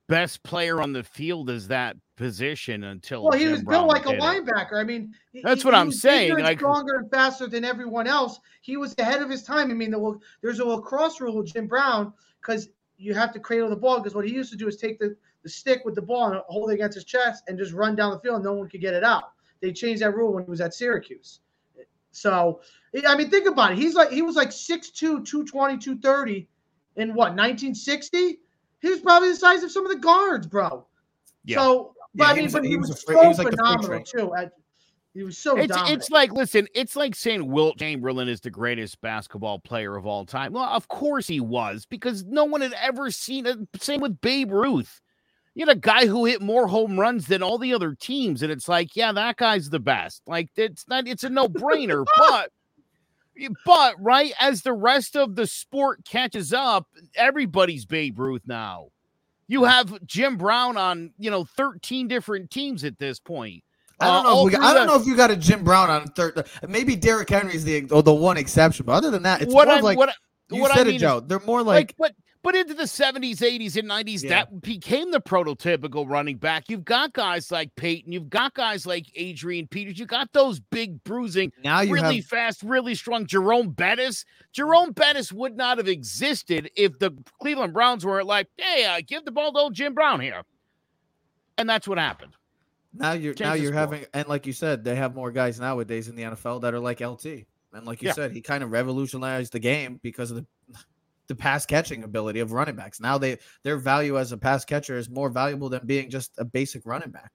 best player on the field as that position until. Well, he Jim was Brown built like a did it. linebacker. I mean, That's he- what he I'm saying, bigger like- stronger and faster than everyone else. He was ahead of his time. I mean, the, there's a lacrosse rule with Jim Brown because you have to cradle the ball because what he used to do is take the, the stick with the ball and hold it against his chest and just run down the field and no one could get it out. They changed that rule when he was at Syracuse. So, I mean, think about it. He's like, he was like 6'2, 220, 230 in what, 1960? He was probably the size of some of the guards, bro. Yeah. So, but Yeah, I he mean, was- but he he was was, so he was like phenomenal too. At, he was so It's dominant. it's like listen, it's like saying Wilt Chamberlain is the greatest basketball player of all time. Well, of course he was, because no one had ever seen it. Same with Babe Ruth. You had a guy who hit more home runs than all the other teams, and it's like, yeah, that guy's the best. Like it's not, it's a no-brainer, but but right as the rest of the sport catches up, everybody's Babe Ruth now. You have Jim Brown on, you know, 13 different teams at this point. I don't Uh, know. all If we got, I don't the- know if you got a Jim Brown on third. Maybe Derrick Henry's the the one exception, but other than that, it's what more I like what, you what I said mean it, is- Joe. They're more like, like, but but into the 70s 80s and 90s Yeah. that became the prototypical running back you've got guys like payton you've got guys like adrian peters you got those big bruising now you really have fast really strong jerome bettis jerome bettis would not have existed if the cleveland browns were like hey uh, give the ball to old jim brown here and that's what happened now you're change now you're sport. having and like you said, they have more guys nowadays in the NFL that are like LT. And like you Yeah. said, he kind of revolutionized the game because of the the pass catching ability of running backs. Now they their value as a pass catcher is more valuable than being just a basic running back.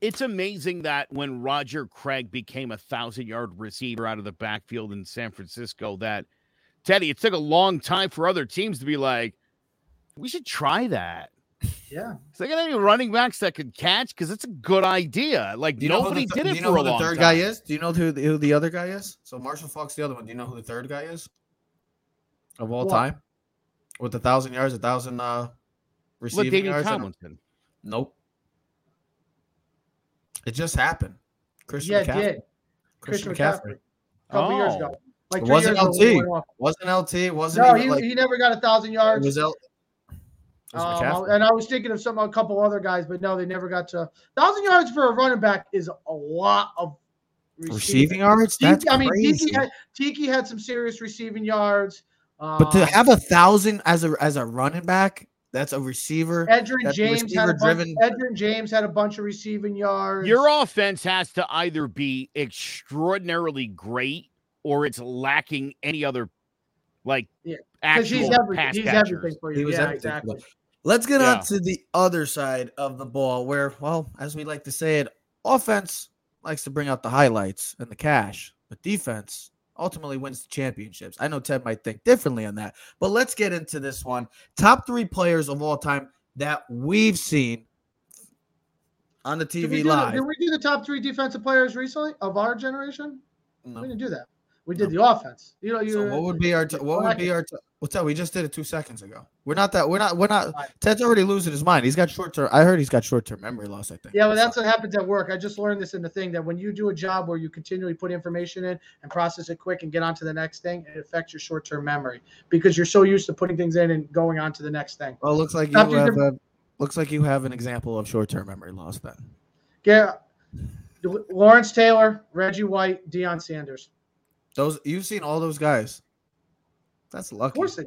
it's amazing that when Roger Craig became a thousand yard receiver out of the backfield in San Francisco, that Teddy, it took a long time for other teams to be like, we should try that. yeah. Is there any running backs that could catch? Because it's a good idea. Like you know who nobody the, th- did it do you know for who a the long third time. guy is? Do you know who the, who the other guy is? So Marshall Faulk, the other one. Do you know who the third guy is of all What? time with a thousand yards, a thousand uh receiving yards? Tomlinson. Nope. It just happened. Christian Yeah, it McCaffrey. did. Christian, Christian McCaffrey. A couple years Oh. ago. Like It wasn't years ago when he LT. Wasn't LT? Wasn't No, he, like he never got a thousand it yards. was L. Um, and I was thinking of some a couple other guys, but no, they never got to thousand yards for a running back is a lot of receiving yards. That's Tiki, I mean. Tiki had, Tiki had some serious receiving yards. Um, but to have a thousand as a as a running back, that's a receiver. Edgerrin that's James had a bunch, receiver-driven- Edgerrin James had a bunch of receiving yards. Your offense has to either be extraordinarily great or it's lacking any other like Yeah, because actual he's everything. pass He's catchers. everything for you. He was yeah, everything exactly. Let's get Yeah. on to the other side of the ball, where, well, as we like to say it, offense likes to bring out the highlights and the cash, but defense ultimately wins the championships. I know Ted might think differently on that, but let's get into this one. Top three players of all time that we've seen on the Did TV the, live. did we do the top three defensive players recently of our generation? No. We didn't do that. We did the offense. You know, you. So what would be our t- what would be our t- what's that? We just did it two seconds ago. We're not that we're not we're not Ted's already losing his mind. He's got short term. I heard he's got short term memory loss. I think. Yeah, well, that's what happens at work. I just learned this in the thing that when you do a job where you continually put information in and process it quick and get on to the next thing, it affects your short term memory because you're so used to putting things in and going on to the next thing. Well, looks like you After have a, looks like you have an example of short term memory loss. Then Yeah. Lawrence Taylor, Reggie White, Deion Sanders. those you've seen all those guys. That's Of lucky. course. They,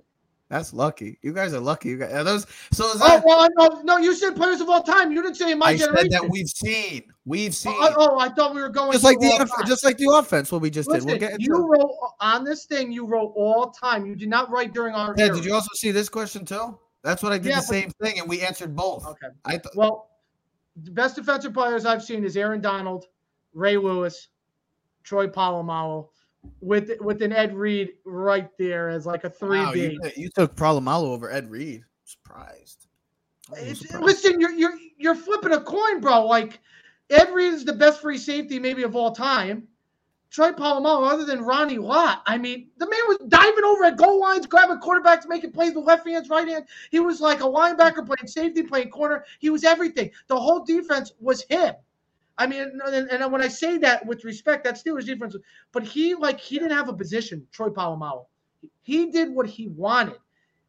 That's lucky. You guys are lucky. You guys are those. So is oh, that? well, no, no, you said players of all time. You didn't say in my I generation. said that we've seen. We've oh, seen. oh, oh, I thought we were going just like the time. just like the offense. What we just Listen, did. We'll get you it. wrote on this thing. You wrote all time. You did not write during our. Yeah, era. did you also see this question too? That's what I did Yeah, the but- same thing, and we answered both. Okay. I th- Well, the best defensive players I've seen is Aaron Donald, Ray Lewis, Troy Polamalu, with with an Ed Reed right there as like a three wow, you, you took Polamalu over Ed Reed. Surprised. I'm a little It's- surprised. Listen, you're you're you're flipping a coin, bro. Like Ed Reed is the best free safety maybe of all time. Troy Polamalu, other than Ronnie Lott, I mean, the man was diving over at goal lines, grabbing quarterbacks, making plays with left hands, right hand. He was like a linebacker playing safety, playing corner. He was everything. The whole defense was him. I mean, and, and when I say that with respect, that's Steelers defense. But he like he didn't have a position, Troy Polamalu. He did what he wanted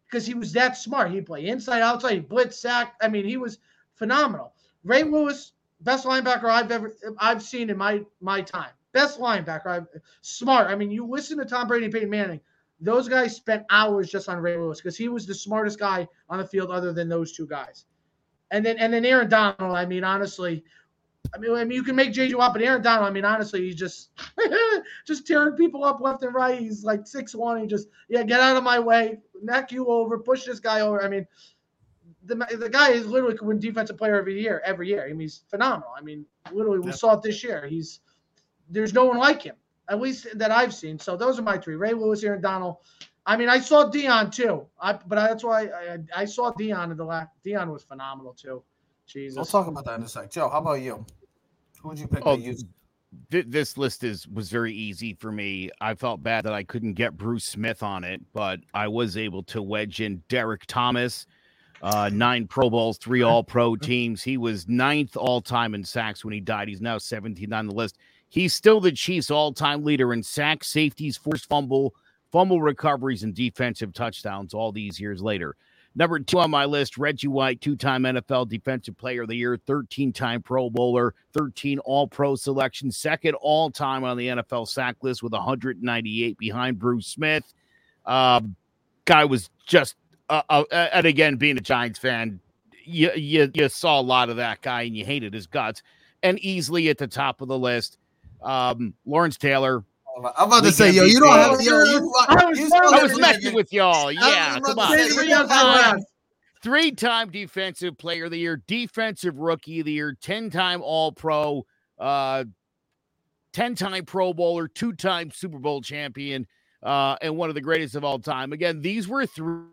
because he was that smart. He'd play inside, outside, he blitz, sack. I mean, he was phenomenal. Ray Lewis, best linebacker I've ever I've seen in my my time. Best linebacker. I've, smart. I mean, you listen to Tom Brady, and Peyton Manning. Those guys spent hours just on Ray Lewis because he was the smartest guy on the field, other than those two guys. And then and then Aaron Donald. I mean, honestly, I mean, I mean, you can make JJ Watt, but Aaron Donald. I mean, honestly, he's just just tearing people up left and right. He's like six one. He just yeah, get out of my way, neck you over, push this guy over. I mean, the the guy is literally win defensive player every year, every year. I mean, he's phenomenal. I mean, literally, we Yeah. saw it this year. He's there's no one like him, at least that I've seen. So those are my three: Ray Lewis, Aaron Donald. I mean, I saw Deion too. I but that's why I, I, I saw Deion in the last. Deion was phenomenal too. Jesus. We'll talk about that in a sec. Joe, how about you? Who would you pick? Oh, to use? Th- this list is was very easy for me. I felt bad that I couldn't get Bruce Smith on it, but I was able to wedge in Derrick Thomas, uh, nine Pro Bowls, three All Pro teams. He was ninth all time in sacks when he died. He's now 17th on the list. He's still the Chiefs' all time leader in sacks, safeties, forced fumble, fumble recoveries, and defensive touchdowns all these years later. Number two on my list, Reggie White, two time NFL Defensive Player of the Year, 13 time Pro Bowler, 13 All Pro selection, second all time on the NFL sack list with 198 behind Bruce Smith. Um, guy was just, uh, uh, and again, being a Giants fan, you, you, you saw a lot of that guy and you hated his guts. And easily at the top of the list, um, Lawrence Taylor. I'm about to say, yo, you don't have, MVP. yo, you, I was you. I was messing with y'all. Yeah, come on. Three you on don't have five. to- three time defensive player of the year, defensive rookie of the year, 10 time all pro, uh, 10 time Pro Bowler, two time Super Bowl champion, uh, and one of the greatest of all time. Again, these were three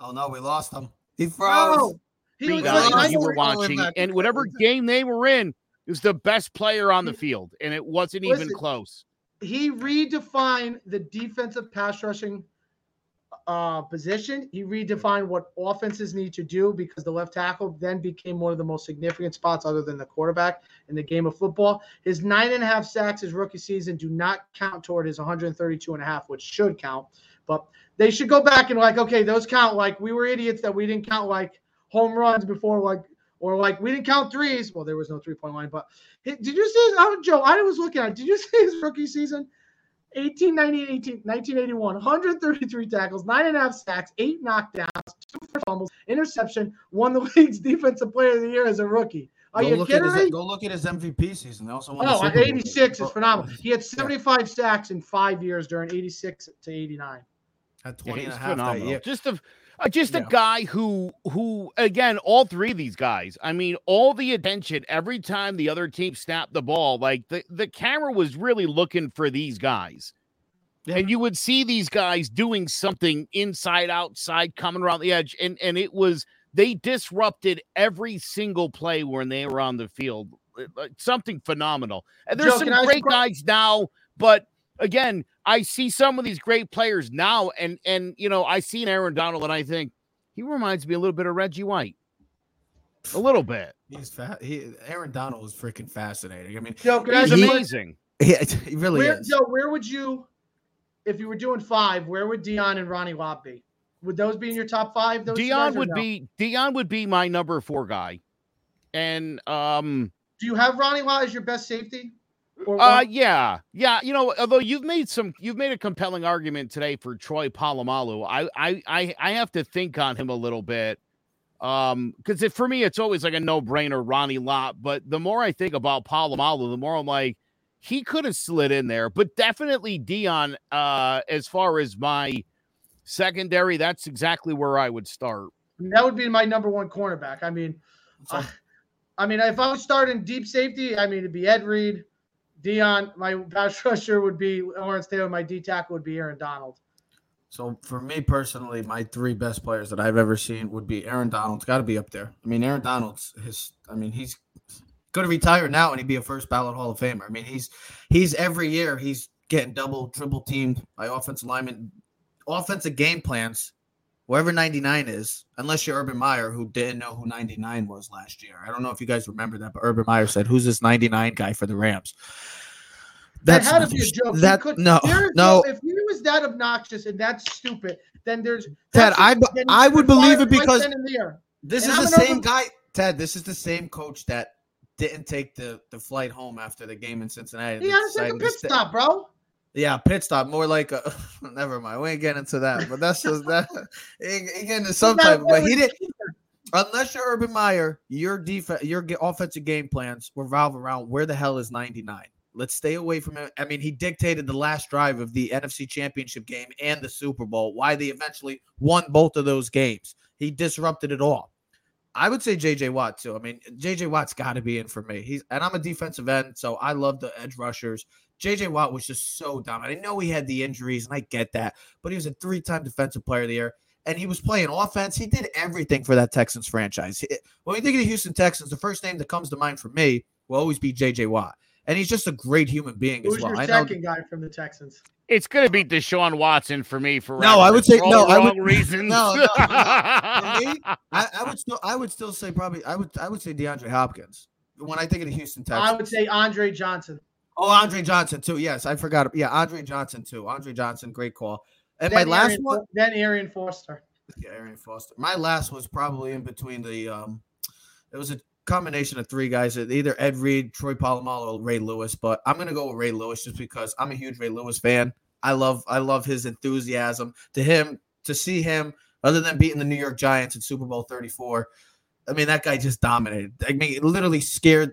Oh no, we lost him. He froze. No. He was guys you were watching, and whatever game they were in, it was the best player on the field, and it wasn't even close. he redefined the defensive pass rushing uh, position. He redefined what offenses need to do because the left tackle then became one of the most significant spots other than the quarterback in the game of football. His nine and a half sacks his rookie season do not count toward his 132 and a half, which should count. But they should go back and like, okay, those count like we were idiots that we didn't count like home runs before like or like we didn't count threes. Well, there was no three point line, but Did you see? Oh, Joe, I was looking at. Did you see his rookie season? 1890, 18, 1981, 133 tackles, nine and a half sacks, eight knockdowns, two forced fumbles, interception, won the league's defensive player of the year as a rookie. Are Go you look at kidding his, me? Go look at his MVP season. They also won the Oh, Super 86 is phenomenal. He had 75 sacks in five years during 86 to 89. Had Yeah, 20 he's and a half that phenomenal. year. Just a uh, just a guy who who again all three of these guys. I mean, all the attention every time the other team snapped the ball. Like the the camera was really looking for these guys. Yeah. And you would see these guys doing something inside, outside, coming around the edge, and and it was they disrupted every single play when they were on the field. Something phenomenal. And there's Joe, some can I ask you a great guys now, but again, I see some of these great players now, and and you know, I see Aaron Donald, and I think he reminds me a little bit of Reggie White, a little bit. He's fat. He, Aaron Donald is freaking fascinating. I mean, Joe, can I He's ask you a que- amazing. he, he really where, is. Joe, where would you, if you were doing five, where would Deion and Ronnie Lott be? Would those be in your top five? Those Deion would no? be Deion would be my number four guy, and um, Do you have Ronnie Lott as your best safety? Or uh, yeah, yeah. You know, although you've made some, you've made a compelling argument today for Troy Polamalu. I, I, I, I have to think on him a little bit. Um, because for me, it's always like a no-brainer, Ronnie Lott. But the more I think about Polamalu, the more I'm like, he could have slid in there, but definitely Deion. Uh, as far as my secondary, that's exactly where I would start. that would be my number one cornerback. I mean, So- I, I mean, if I was starting deep safety, I mean, it'd be Ed Reed, Deion. My pass rusher would be Lawrence Taylor. My D tackle would be Aaron Donald. So for me personally, my three best players that I've ever seen would be Aaron Donald's got to be up there. I mean, Aaron Donald's his. I mean, he's going to retire now and he'd be a first ballot Hall of Famer. I mean, he's he's every year he's getting double, triple teamed by offensive linemen, offensive game plans. Whoever 99 is, unless you're Urban Meyer, who didn't know who 99 was last year. I don't know if you guys remember that, but Urban Meyer said, "Who's this 99 guy for the Rams?" That had to be a joke. That could- no, no, If he was that obnoxious and that's stupid, then there's Ted, that's- I then I would believe it because. This And is I'm the same guy, Ted. This is the same coach that didn't take the, the flight home after the game in Cincinnati. He had to take a pit stop, bro. Yeah, pit stop, more like a. Never mind, we ain't getting into that. But that's just that. Getting into some type. But he didn't. Unless you're Urban Meyer, your defense, your offensive game plans revolve around where the hell is 99. Let's stay away from it. I mean, he dictated the last drive of the NFC Championship game and the Super Bowl. Why they eventually won both of those games. He disrupted it all. I would say JJ Watt too. I mean, JJ Watt's got to be in for me. He's and I'm a defensive end, so I love the edge rushers. JJ Watt was just so dominant. I know he had the injuries, and I get that, but he was a three-time defensive player of the year, and he was playing offense. He did everything for that Texans franchise. When we think of the Houston Texans, the first name that comes to mind for me will always be JJ Watt, and he's just a great human being as well. your I know. second guy from the Texans? It's gonna be Deshaun Watson for me for real. No, I would say- no, the I wrong would- reasons. no, no, no. Me, I, I would still, I would still say probably, I would, I would say DeAndre Hopkins. When I think of the Houston Texans, I would say Andre Johnson. Oh, Andre Johnson too. Yes, I forgot. Yeah, Andre Johnson too. Andre Johnson, great call. And Then my last Arian, one, Then Arian Foster. yeah, Arian Foster. My last was probably in between the. um It was a combination of three guys, either Ed Reed, Troy Polamalu, or Ray Lewis. But I'm gonna go with Ray Lewis just because I'm a huge Ray Lewis fan. I love, I love his enthusiasm. To him, to see him, other than beating the New York Giants in Super Bowl 34, I mean that guy just dominated. I mean, it literally scared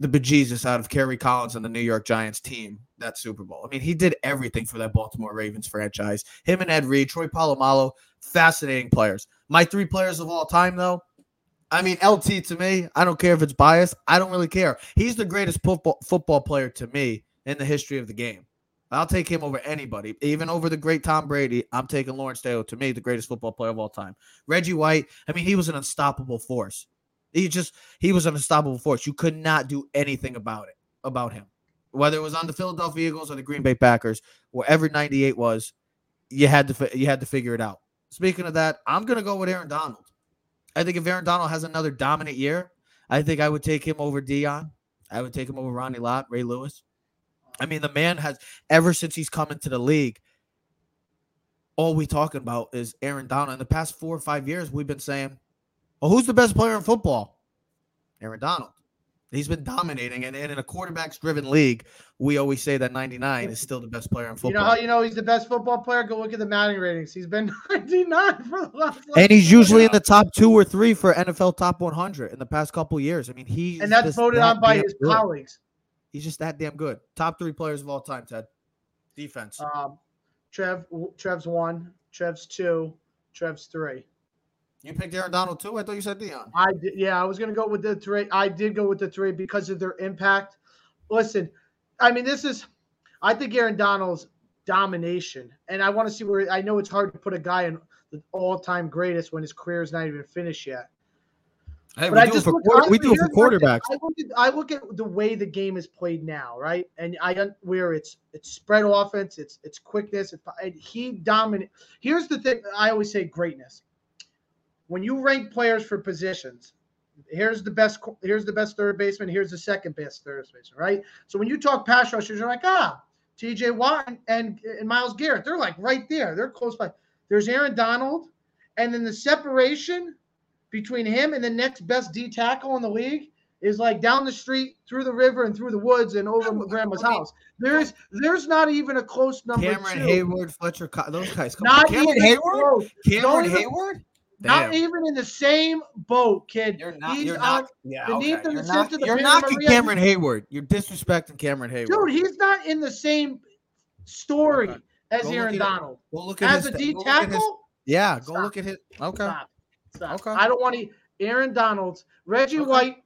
the bejesus out of Kerry Collins and the New York Giants team that Super Bowl. I mean, he did everything for that Baltimore Ravens franchise. Him and Ed Reed, Troy Polamalu, fascinating players. My three players of all time, though. I mean, LT to me, I don't care if it's biased. I don't really care. He's the greatest football football player to me in the history of the game. I'll take him over anybody, even over the great Tom Brady. I'm taking Lawrence Taylor to me, the greatest football player of all time. Reggie White, I mean, he was an unstoppable force. He just he was an unstoppable force. You could not do anything about it about him, whether it was on the Philadelphia Eagles or the Green Bay Packers, wherever '98 was. You had to you had to figure it out. Speaking of that, I'm gonna go with Aaron Donald. I think if Aaron Donald has another dominant year, I think I would take him over Deion. I would take him over Ronnie Lott, Ray Lewis. I mean, the man has ever since he's come into the league. All we talking about is Aaron Donald. In the past four or five years, we've been saying, "Well, who's the best player in football?" Aaron Donald. He's been dominating, and, and in a quarterbacks-driven league, we always say that 99 is still the best player in football. You know how you know he's the best football player? Go look at the Madden ratings. He's been 99 for the last. and he's usually in the top two or three for NFL top 100 in the past couple years. I mean, he's and that's voted that on by his good. colleagues. He's just that damn good. Top three players of all time, Ted. Defense. Um, Trev, Trev's one, Trev's two, Trev's three. You picked Aaron Donald too? I thought you said Deion. I did, yeah, I was gonna go with the three. I did go with the three because of their impact. Listen, I mean, this is, I think Aaron Donald's domination, and I want to see where. I know it's hard to put a guy in the all-time greatest when his career is not even finished yet. Hey, But we I do it just for, look, we honestly, do it for here's my thing. quarterbacks. I look, at, I look at the way the game is played now, right? And I un- where it's it's spread offense, it's it's quickness. It's, he dominate. Here's the thing: I always say greatness. When you rank players for positions, here's the best. Here's the best third baseman. Here's the second best third baseman, right? So when you talk pass rushers, you're like, ah, T.J. Watt and, and and Myles Garrett. They're like right there. They're close by. There's Aaron Donald, and then the separation between him and the next best D tackle in the league is like down the street, through the river, and through the woods, and over I grandma's mean- house. There's there's not even a close number Cameron two. Heyward, Fletcher, those guys. Come Not on. Cameron even Heyward. close. Cameron Don't even- Heyward. Not even in the same boat, kid. You're not. He's You're on- not. Yeah. beneath Okay. the You're, not, you're Santa knocking Maria- Cameron Heyward. You're disrespecting Cameron Heyward. Dude, he's not in the same story Okay. as Go look Aaron at it. Donald. Go look at As his. a D go look his- tackle, yeah. Go Stop. look at his. Okay. Stop. Stop. Okay. I don't want to. Aaron Donald's Reggie Okay. White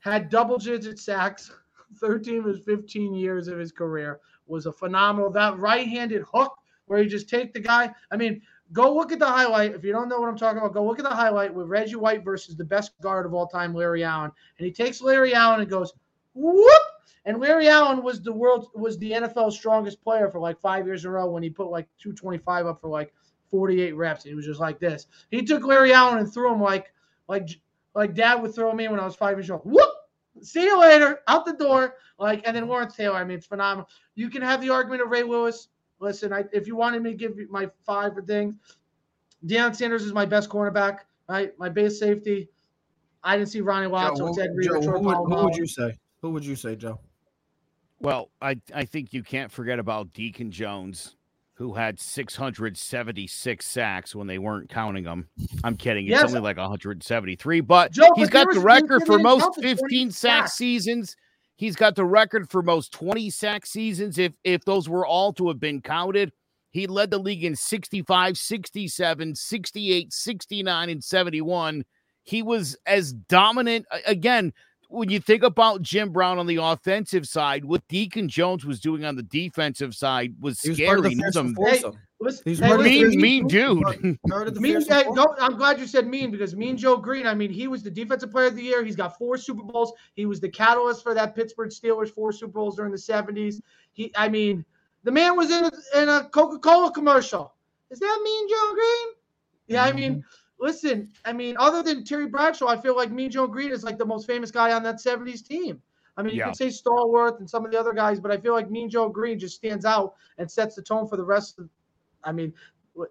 had double digit sacks 13 of his 15 years of his career was a phenomenal that right-handed hook where you just take the guy. I mean, go look at the highlight. If you don't know what I'm talking about, go look at the highlight with Reggie White versus the best guard of all time, Larry Allen. And he takes Larry Allen and goes, whoop. And Larry Allen was the world was the NFL's strongest player for like five years in a row when he put like 225 up for like 48 reps. And he was just like this. He took Larry Allen and threw him like like like dad would throw me when I was five years old. Whoop! See you later, out the door. Like, and then Lawrence Taylor. I mean, it's phenomenal. You can have the argument of Ray Lewis. Listen, I, if you wanted me to give you my five things, Deion Sanders is my best cornerback. Right, my base safety. I didn't see Ronnie Lott, so Joe, it's who, Reed Joe, who would, who would you say? Who would you say, Joe? Well, I, I think you can't forget about Deacon Jones, who had 676 sacks when they weren't counting them. I'm kidding. It's Yes. only like 173, but Joe, he's but got the record for most count the 20 15 sack sacks. seasons. He's got the record for most 20 sack seasons. If if those were all to have been counted, he led the league in 65, 67, 68, 69, and 71. He was as dominant again. When you think about Jim Brown on the offensive side, what Deacon Jones was doing on the defensive side was He was scary. part of was fearsome a. Listen, He's hey, part listen, mean, fearsome- mean dude. Part of the Mean, hey, foursome. don't, I'm glad you said mean because Mean Joe Greene. I mean, he was the defensive player of the year. He's got four Super Bowls. He was the catalyst for that Pittsburgh Steelers four Super Bowls during the 70s. He, I mean, the man was in a, in a Coca-Cola commercial. Is that Mean Joe Greene? Yeah, I mean, mm-hmm. Listen, I mean, other than Terry Bradshaw, I feel like Mean Joe Greene is like the most famous guy on that 70s team. I mean, you Yeah. could say Stallworth and some of the other guys, but I feel like Mean Joe Greene just stands out and sets the tone for the rest of. I mean,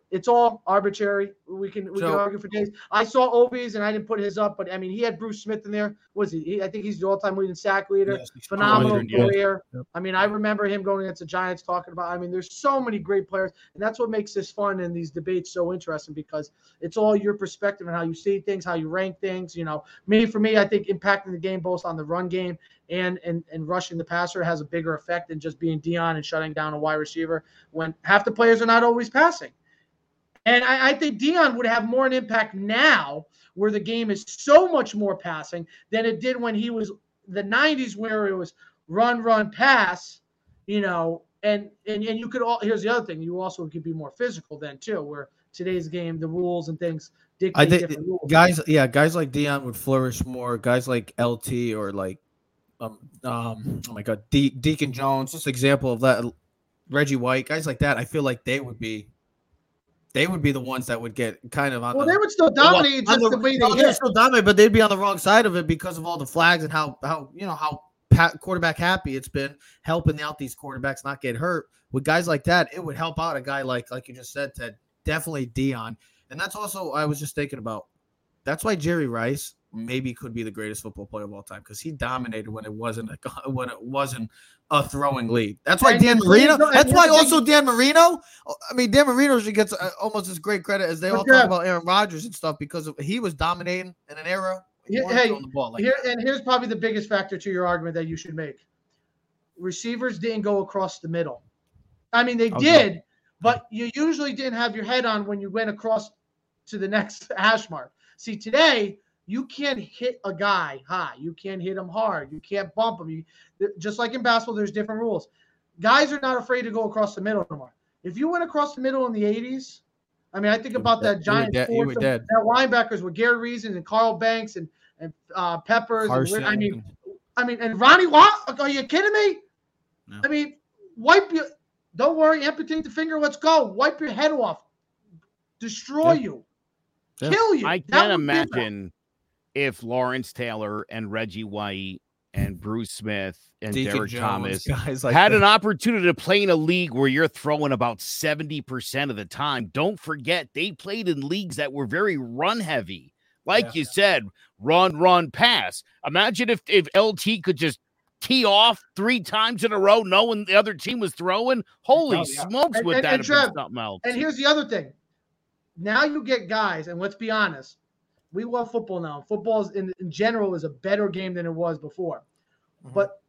it's all arbitrary. We can we can argue for days. I saw Obi's and I didn't put his up, but I mean, he had Bruce Smith in there. Was he? he I think he's the all-time leading sack leader. Yes, Phenomenal hundred, career. Yep. I mean, I remember him going against the Giants talking about. I mean, there's so many great players, and that's what makes this fun and these debates so interesting because it's all your perspective and how you see things, how you rank things. You know, me for me, I think impacting the game both on the run game and and and rushing the passer has a bigger effect than just being Deion and shutting down a wide receiver when half the players are not always passing. And I, I think Deion would have more an impact now, where the game is so much more passing than it did when he was the '90s, where it was run, run, pass. You know, and and and you could all. Here's the other thing: you also could be more physical then too. Where today's game, the rules and things dictate I think different rules. guys, yeah, guys like Deion would flourish more. Guys like LT or like, um, um, oh my God, De- Deacon Jones, just example of that. Reggie White, guys like that. I feel like they would be, they would be the ones that would get kind of on. Well, the, they would still dominate just the, way they hit. still dominate, but they'd be on the wrong side of it because of all the flags and how how you know how pa- quarterback happy it's been helping out these quarterbacks not get hurt. With guys like that, it would help out a guy like like you just said, Ted. Definitely Deion, and that's also I was just thinking about. That's why Jerry Rice maybe could be the greatest football player of all time because he dominated when it wasn't a, when it wasn't a throwing lead. That's why Dan Marino. That's why also Dan Marino. I mean, Dan Marino should get uh, almost as great credit as they all talk about Aaron Rodgers and stuff because he was dominating in an era. Yeah, hey, the ball like Here and here's probably the biggest factor to your argument that you should make. Receivers didn't go across the middle. I mean, they Oh, no. did, but you usually didn't have your head on when you went across to the next hash mark. See, today you can't hit a guy high. You can't hit him hard. You can't bump him. You just like in basketball, there's different rules. Guys are not afraid to go across the middle anymore. If you went across the middle in the 80s, I mean, I think about that giant dead- you fourth of- dead. that linebackers with Gary Reason and Carl Banks and and uh, Peppers. And, I mean, I mean, and Ronnie Watt. Are you kidding me? No. I mean, wipe your. Don't worry, amputate the finger. Let's go. Wipe your head off. Destroy Yeah. you. Yeah. Kill you. I That can't would be enough. imagine if Lawrence Taylor and Reggie White and Bruce Smith and Deacon Derrick Jones, Thomas like had that. an opportunity to play in a league where you're throwing about 70% of the time. Don't forget, they played in leagues that were very run heavy. Like Yeah. you said, run, run, pass. Imagine if, if LT could just tee off three times in a row, knowing the other team was throwing. Holy Oh, yeah. smokes, And- would and- that and have been Trev, something else? And here's the other thing. Now you get guys, and let's be honest, we love football now. Football is in, in general is a better game than it was before. Mhm. But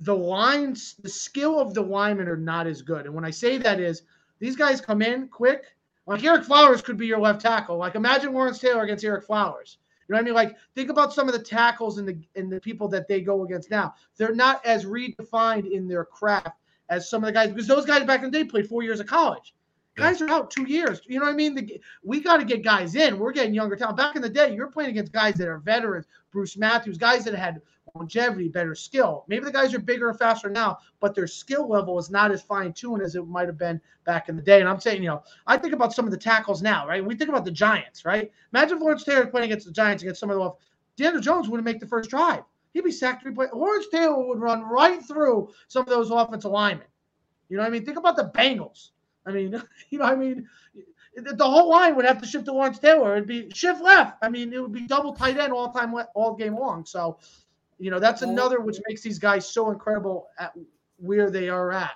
the lines, the skill of the linemen are not as good. And when I say that is these guys come in quick. Like Ereck Flowers could be your left tackle. Like imagine Lawrence Taylor against Ereck Flowers. You know what I mean? Like think about some of the tackles and the and the people that they go against now. They're not as redefined in their craft as some of the guys because those guys back in the day played four years of college. Guys are out two years. You know what I mean? The, we got to get guys in. We're getting younger talent. Back in the day, you're playing against guys that are veterans, Bruce Matthews, guys that had longevity, better skill. Maybe the guys are bigger and faster now, but their skill level is not as fine tuned as it might have been back in the day. And I'm saying, you know, I think about some of the tackles now, right? We think about the Giants, right? Imagine Lawrence Taylor playing against the Giants against some of the off. Daniel Jones wouldn't make the first drive. He'd be sacked three plays. Lawrence Taylor would run right through some of those offensive linemen. You know what I mean? Think about the Bengals. I mean, you know, I mean, the whole line would have to shift to Lawrence Taylor. It'd be shift left. I mean, it would be double tight end all time, all game long. So, you know, that's another which makes these guys so incredible at where they are at.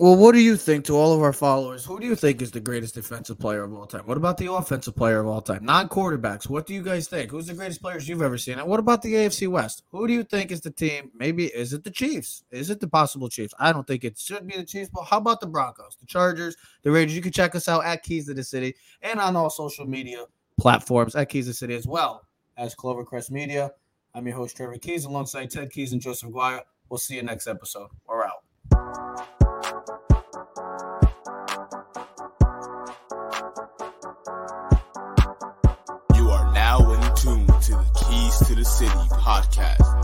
Well, what do you think to all of our followers? Who do you think is the greatest defensive player of all time? What about the offensive player of all time? Non quarterbacks. What do you guys think? Who's the greatest players you've ever seen? And what about the AFC West? Who do you think is the team? Maybe is it the Chiefs? Is it the possible Chiefs? I don't think it should be the Chiefs, but how about the Broncos, the Chargers, the Raiders? You can check us out at Keys to the City and on all social media platforms at Keys to the City as well as Clovercrest Media. I'm your host, Trevor Keys, alongside Ted Keys and Joseph Guaya. We'll see you next episode. We're out. To the City podcast.